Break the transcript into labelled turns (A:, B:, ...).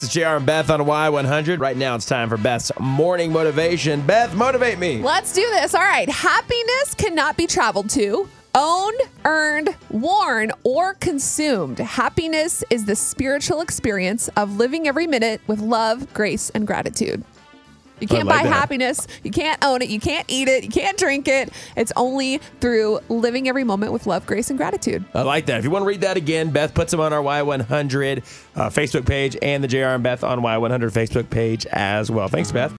A: It's JR and Beth on Y100. Right now, it's time for Beth's morning motivation. Beth, motivate me.
B: Let's do this. All right. Happiness cannot be traveled to, owned, earned, worn, or consumed. Happiness is the spiritual experience of living every minute with love, grace, and gratitude. You can't
A: like
B: buy
A: that.
B: happiness. You can't own it. You can't eat it. You can't drink it. It's only through living every moment with love, grace, and gratitude.
A: I like that. If you want to read that again, Beth puts them on our Y100 uh, Facebook page and the JR and Beth on Y100 Facebook page as well. Thanks, Beth.